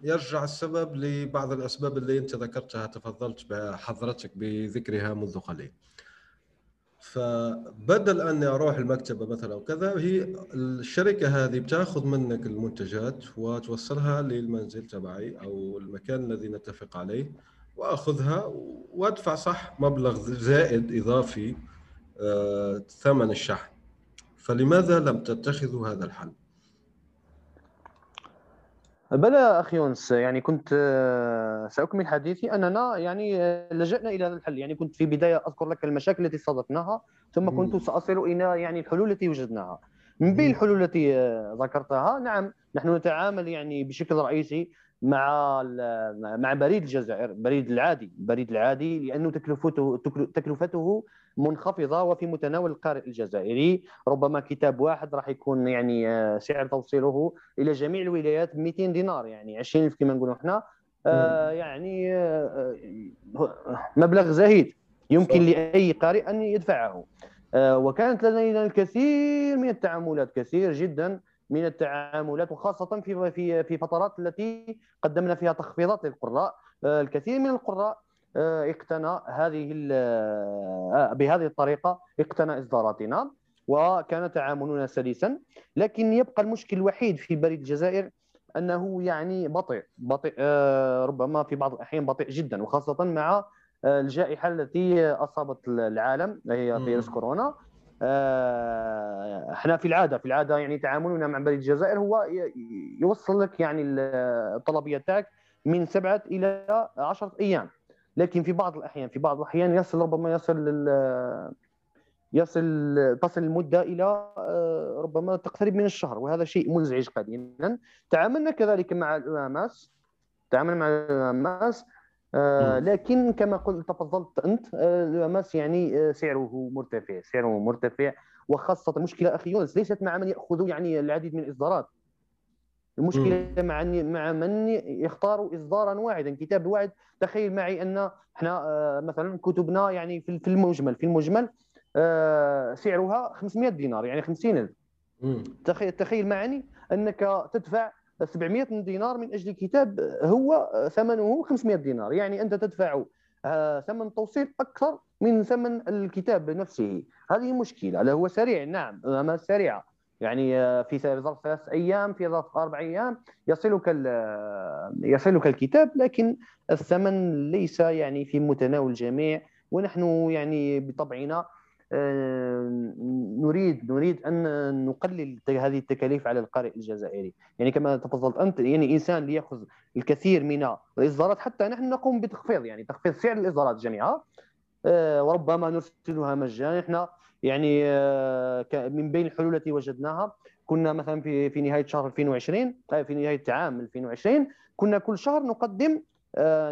يرجع السبب لبعض الأسباب اللي أنت ذكرتها تفضلت بحضرتك بذكرها منذ قليل. فبدل أني أروح المكتبة مثلا وكذا هي الشركة هذه بتأخذ منك المنتجات وتوصلها للمنزل تبعي أو المكان الذي نتفق عليه وأخذها وأدفع صح مبلغ زائد إضافي آه، ثمن الشحن فلماذا لم تتخذوا هذا الحل؟ بلى أخي يونس يعني كنت آه، سأكمل حديثي أننا يعني آه، لجأنا إلى هذا الحل. يعني كنت في بداية أذكر لك المشاكل التي صادفناها ثم كنت سأصل إلى يعني الحلول التي وجدناها. من بين الحلول التي آه، ذكرتها نعم نحن نتعامل يعني بشكل رئيسي مع مع بريد الجزائر بريد العادي البريد العادي لأنه تكلفته تكلفته منخفضة وفي متناول القارئ الجزائري. ربما كتاب واحد راح يكون يعني آه، سعر توصيله إلى جميع الولايات 200 دينار يعني 20000 كما نقولوا إحنا. آه يعني آه مبلغ زهيد يمكن لأي قارئ أن يدفعه. آه وكانت لدينا الكثير من التعاملات كثير جدا من التعاملات وخاصة في في في فترات التي قدمنا فيها تخفيضات للقراء. الكثير من القراء اقتنى هذه آه، بهذه الطريقة اقتنى إصداراتنا وكان تعاملنا سلسا لكن يبقى المشكل الوحيد في بريد الجزائر أنه يعني بطيء بطيء ربما في بعض الأحيان بطيء جدا وخاصة مع الجائحة التي أصابت العالم هي فيروس كورونا. آه، إحنا في العادة في العادة يعني تعاملنا مع بريد الجزائر هو يوصل لك يعني الطلبية تاعك من سبعة إلى عشرة أيام. لكن في بعض الأحيان في بعض الأحيان يصل ربما يصل يصل تصل المدة إلى آه، ربما تقترب من الشهر وهذا شيء مزعج قليلا. تعاملنا كذلك مع الاماس تعاملنا مع الاماس آه لكن كما قلت تفضلت أنت آه يعني آه سعره مرتفع سعره مرتفع وخاصة المشكلة أخي يونس ليست مع من يأخذ يعني العديد من الإصدارات. المشكلة مع مع من يختار اصدارا واحدا كتاب واحد تخيل معي أن إحنا آه مثلا كتبنا يعني في المجمل. في المجمل آه سعرها 500 دينار يعني 50000 تخيل تخيل معي أنك تدفع 700 دينار من أجل كتاب هو ثمنه 500 دينار. يعني أنت تدفع آه، ثمن توصيل أكثر من ثمن الكتاب نفسه. هذه مشكلة. هو سريع. نعم ما سريعة. يعني آه، في ظرف ثلاث أيام في ظرف أربع أيام يصلك يصلك الكتاب لكن الثمن ليس يعني في متناول الجميع ونحن يعني بطبعنا نريد نريد أن نقلل هذه التكاليف على القارئ الجزائري. يعني كما تفضلت أنت يعني إنسان ليأخذ الكثير من الإصدارات حتى نحن نقوم بتخفيض يعني تخفيض سعر الإصدارات جميعها وربما نرسلها مجانا. إحنا يعني من بين الحلول التي وجدناها كنا مثلا في في نهاية شهر 2020 في نهاية عام 2020 كنا كل شهر نقدم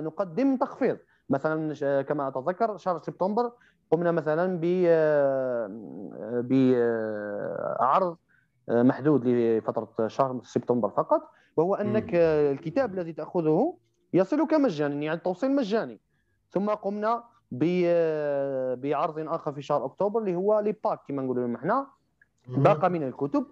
نقدم تخفيض. مثلا كما أتذكر شهر سبتمبر قمنا مثلا ب بعرض محدود لفترة شهر سبتمبر فقط وهو أنك الكتاب الذي تأخذه يصلك مجانا يعني التوصيل مجاني. ثم قمنا بعرض آخر في شهر أكتوبر اللي هو لي باك كما نقولوا إحنا. باقه من الكتب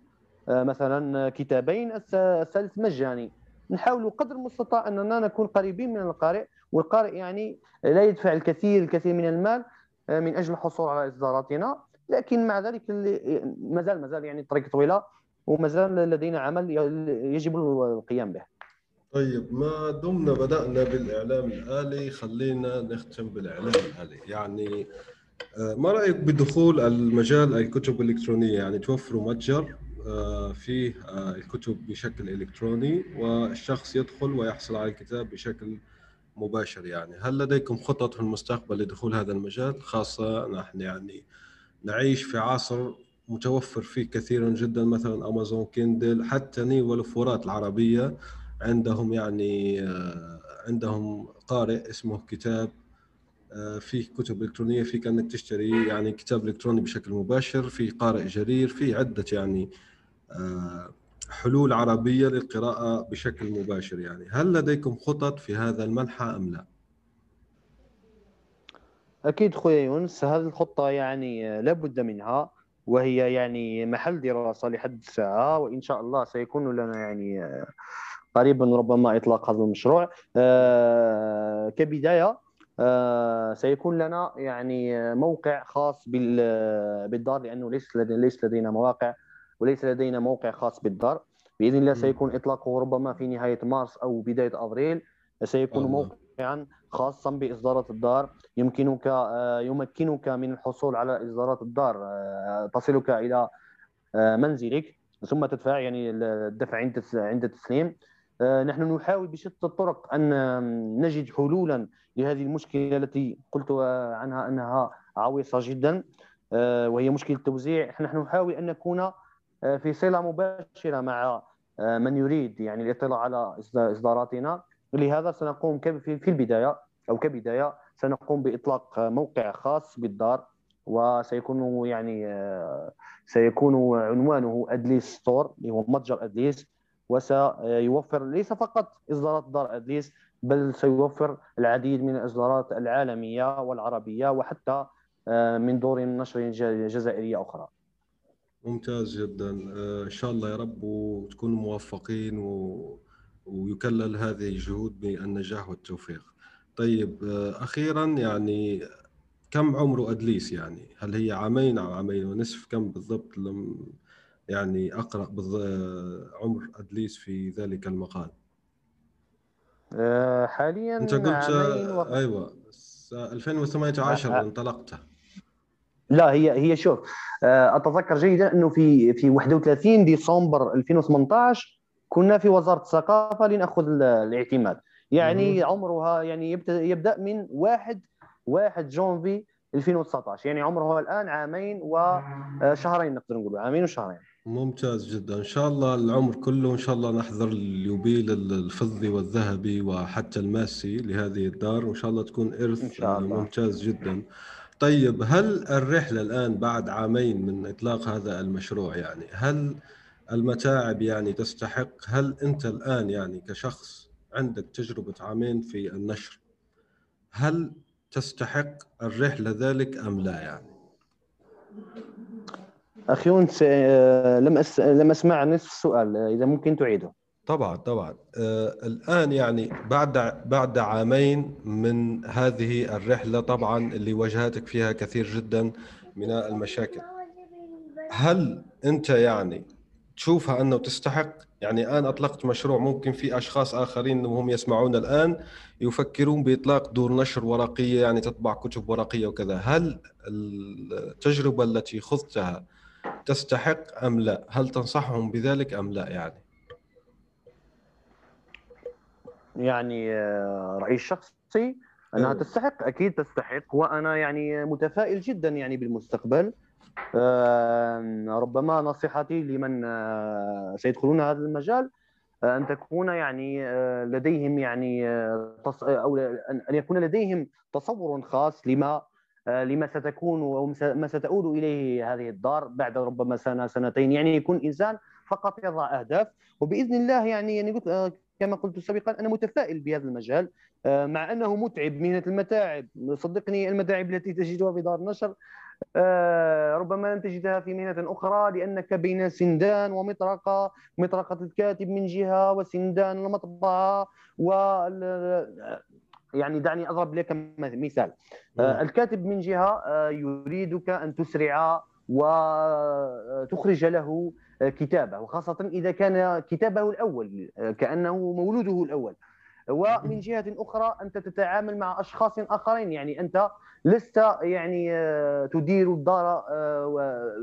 مثلا كتابين الثالث مجاني. نحاول قدر المستطاع أننا نكون قريبين من القارئ والقارئ يعني لا يدفع الكثير الكثير من المال آه، من أجل الحصول على إصداراتنا. لكن مع ذلك مازال مازال يعني الطريق طويلة ومازال لدينا عمل يجب القيام به. طيب ما دمنا بدأنا بالإعلام الآلي خلينا نختم بالإعلام الآلي. يعني آه، ما رأيك بدخول المجال الكتب الإلكترونية؟ يعني توفروا متجر آه، فيه الكتب بشكل إلكتروني والشخص يدخل ويحصل على الكتاب بشكل مباشر. يعني هل لديكم خطط في المستقبل لدخول هذا المجال؟ خاصة نحن يعني نعيش في عصر متوفر فيه كثيرا جدا مثلا Amazon Kindle حتى نيل وفرات العربية. عندهم يعني آه، عندهم قارئ اسمه كتاب آه، فيه كتب إلكترونية فيك انك تشتري يعني كتاب إلكتروني بشكل مباشر في قارئ جرير في عدة يعني آه، حلول عربية للقراءة بشكل مباشر يعني هل لديكم خطط في هذا المنحى أم لا؟ أكيد خويا يونس هذه الخطة يعني لابد منها وهي يعني محل دراسة لحد الساعة وإن شاء الله سيكون لنا يعني قريبا ربما إطلاق هذا المشروع. آه، كبداية آه، سيكون لنا يعني موقع خاص بالدار لأنه ليس ليس لدينا مواقع وليس لدينا موقع خاص بالدار. بإذن الله سيكون إطلاقه ربما في نهاية مارس أو بداية أبريل. سيكون موقعا خاصا بإصدارات الدار. يمكنك آه، يمكنك من الحصول على إصدارات الدار تصلك إلى منزلك ثم تدفع يعني الدفع عند عند التسليم. نحن نحاول بشتى الطرق أن نجد حلولا لهذه المشكلة التي قلت عنها أنها عويصة جدا وهي مشكلة التوزيع نحن نحاول أن نكون آه، في صلة مباشرة مع آه، من يريد يعني الإطلاع على إصداراتنا. لهذا سنقوم في البداية أو كبداية سنقوم بإطلاق موقع خاص بالدار وسيكون يعني آه، سيكون عنوانه أدليس store اللي هو متجر أدليس. وسيوفر ليس فقط إصدارات دار أدليس بل سيوفر العديد من الإصدارات العالمية والعربية وحتى من دور نشر جزائريه أخرى. ممتاز جدا. آه، إن شاء الله يا رب وتكونوا موفقين و... ويكلل هذه الجهود بالنجاح والتوفيق. طيب آه، أخيرا يعني كم عمره أدليس يعني؟ هل هي عامين أو عامين ونصف؟ كم بالضبط؟ لم يعني أقرأ. آه، عمر ادليس في ذلك المقال. حاليا أنت قلت و... أيوه 2018 انطلقت لا هي هي شوف آه، أتذكر جيدا إنه في في 31 ديسمبر 2018 كنا في وزارة الثقافة لنأخذ الاعتماد. يعني مم. عمرها يعني يبدأ من 1 1 جونفي 2019 يعني عمرها الآن عامين وشهرين نقدر نقول عامين وشهرين. ممتاز جدا إن شاء الله العمر كله إن شاء الله نحضر اليوبيل الفضي والذهبي وحتى الماسي لهذه الدار وإن شاء الله تكون إرث إن شاء الله. ممتاز جدا طيب هل الرحلة الآن بعد عامين من إطلاق هذا المشروع يعني هل المتاعب يعني تستحق هل أنت الآن يعني كشخص عندك تجربة عامين في النشر هل تستحق الرحلة ذلك أم لا يعني؟ أخي أنت آه، لم أس... لم أسمع نصف السؤال إذا ممكن تعيده. طبعا طبعا. آه الآن يعني بعد بعد عامين من هذه الرحلة طبعا اللي واجهتك فيها كثير جدا من المشاكل. هل أنت يعني تشوفها أنه تستحق؟ يعني أنا أطلقت مشروع ممكن في أشخاص آخرين وهم يسمعون الآن يفكرون بإطلاق دور نشر ورقية يعني تطبع كتب ورقية وكذا. هل التجربة التي خضتها تستحق أم لا؟ هل تنصحهم بذلك أم لا يعني؟ يعني آه، رأيي الشخصي أنها أه. تستحق أكيد تستحق وأنا يعني متفائل جدا يعني بالمستقبل. ربما نصيحتي لمن آه، سيدخلون هذا المجال آه، أن تكون يعني لديهم يعني أو أن يكون لديهم تصور خاص لما لما ستكون وما ستؤول إليه هذه الدار بعد ربما سنة سنتين. يعني يكون إنسان فقط يضع أهداف. وبإذن الله يعني يعني قلت كما قلت سابقا أنا متفائل بهذا المجال مع أنه متعب مهنه المتاعب. صدقني المتاعب التي تجدها في دار النشر آه، ربما لن تجدها في مهنة أخرى لأنك بين سندان ومطرقة. مطرقة الكاتب من جهة وسندان المطبعة و يعني دعني أضرب لك مثال. آه، الكاتب من جهة آه، يريدك أن تسرع وتخرج له كتابه وخاصة إذا كان كتابه الأول كأنه مولوده الأول. ومن جهة أخرى أنت تتعامل مع أشخاص آخرين يعني أنت لست يعني آه، تدير الدار آه،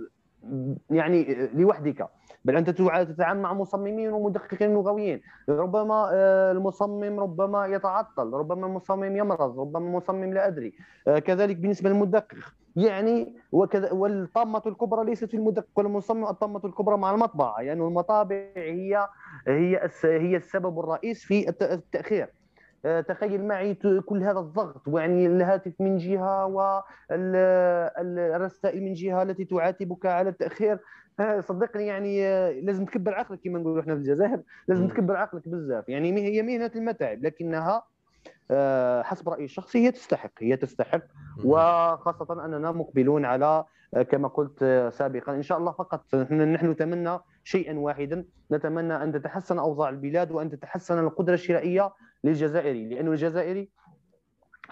يعني لوحدك. بل أنت تتعامل مع مصممين ومدققين لغويين ربما آه، المصمم ربما يتعطل ربما المصمم يمرض ربما المصمم لا أدري. كذلك بالنسبة للمدقق. يعني وكذا والطامة الكبرى ليست في المدقق والمصمم الطامة الكبرى مع المطبعة. يعني المطابع هي هي هي السبب الرئيس في التأخير. آه، تخيل معي كل هذا الضغط يعني الهاتف من جهة والرسائل من جهة التي تعاتبك على التأخير. آه، صدقني يعني آه، لازم تكبر عقلك كما نقولوا إحنا في الجزائر لازم تكبر عقلك بزاف. يعني هي مهنة المتاعب لكنها حسب رأيي الشخصي هي تستحق هي تستحق. وخاصة أننا مقبلون على كما قلت سابقا. إن شاء الله فقط نحن نتمنى شيئا واحدا. نتمنى أن تتحسن أوضاع البلاد وأن تتحسن القدرة الشرائية للجزائري لأنه الجزائري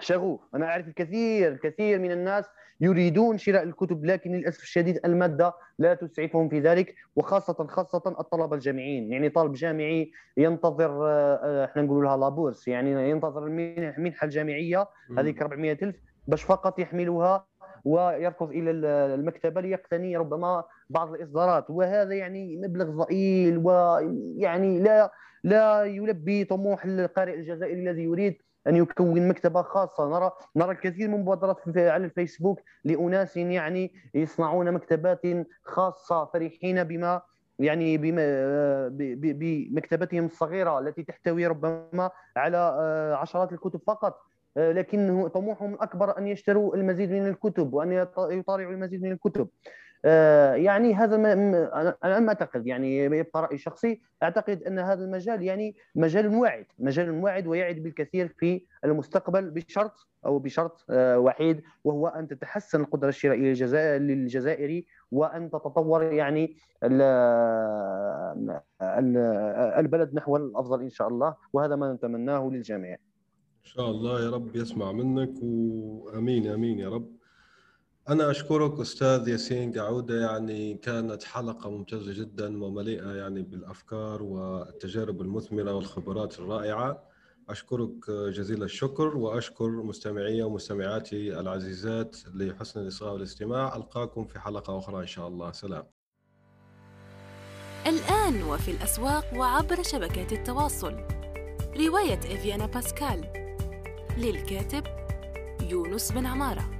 شغوف أنا أعرف الكثير الكثير من الناس يريدون شراء الكتب لكن للأسف الشديد المادة لا تسعفهم في ذلك وخاصة خاصة الطلبة الجامعيين. يعني طالب جامعي ينتظر آه، إحنا نقول لها لابورس يعني ينتظر المنحة الجامعية هذيك 400000 باش فقط يحملها ويركض إلى المكتبة ليقتني ربما بعض الإصدارات. وهذا يعني مبلغ ضئيل ويعني لا لا يلبي طموح القارئ الجزائري الذي يريد أن يكون مكتبة خاصة. نرى نرى الكثير من المبادرات على الفيسبوك لأناس يعني يصنعون مكتبات خاصة فرحين بما يعني بمكتبتهم الصغيرة التي تحتوي ربما على آه، عشرات الكتب فقط. آه، لكن طموحهم الاكبر أن يشتروا المزيد من الكتب وأن يطالعوا المزيد من الكتب. يعني هذا أنا ما أعتقد يعني يبقى رأي شخصي أعتقد أن هذا المجال يعني مجال واعد مجال واعد ويعد بالكثير في المستقبل بشرط أو بشرط آه، وحيد وهو أن تتحسن القدرة الشرائية للجزائري وأن تتطور يعني البلد نحو الأفضل إن شاء الله وهذا ما نتمناه للجميع. إن شاء الله يا رب يسمع منك وأمين أمين يا رب. أنا أشكرك أستاذ ياسين قعوده يعني كانت حلقة ممتازة جدا ومليئة يعني بالأفكار والتجارب المثمرة والخبرات الرائعة. أشكرك جزيل الشكر وأشكر مستمعي ومستمعاتي العزيزات لحسن الإصغاء والاستماع. ألقاكم في حلقة أخرى إن شاء الله. سلام. الآن وفي الأسواق وعبر شبكات التواصل. رواية إفيانا باسكال. للكاتب يونس بن عمارة.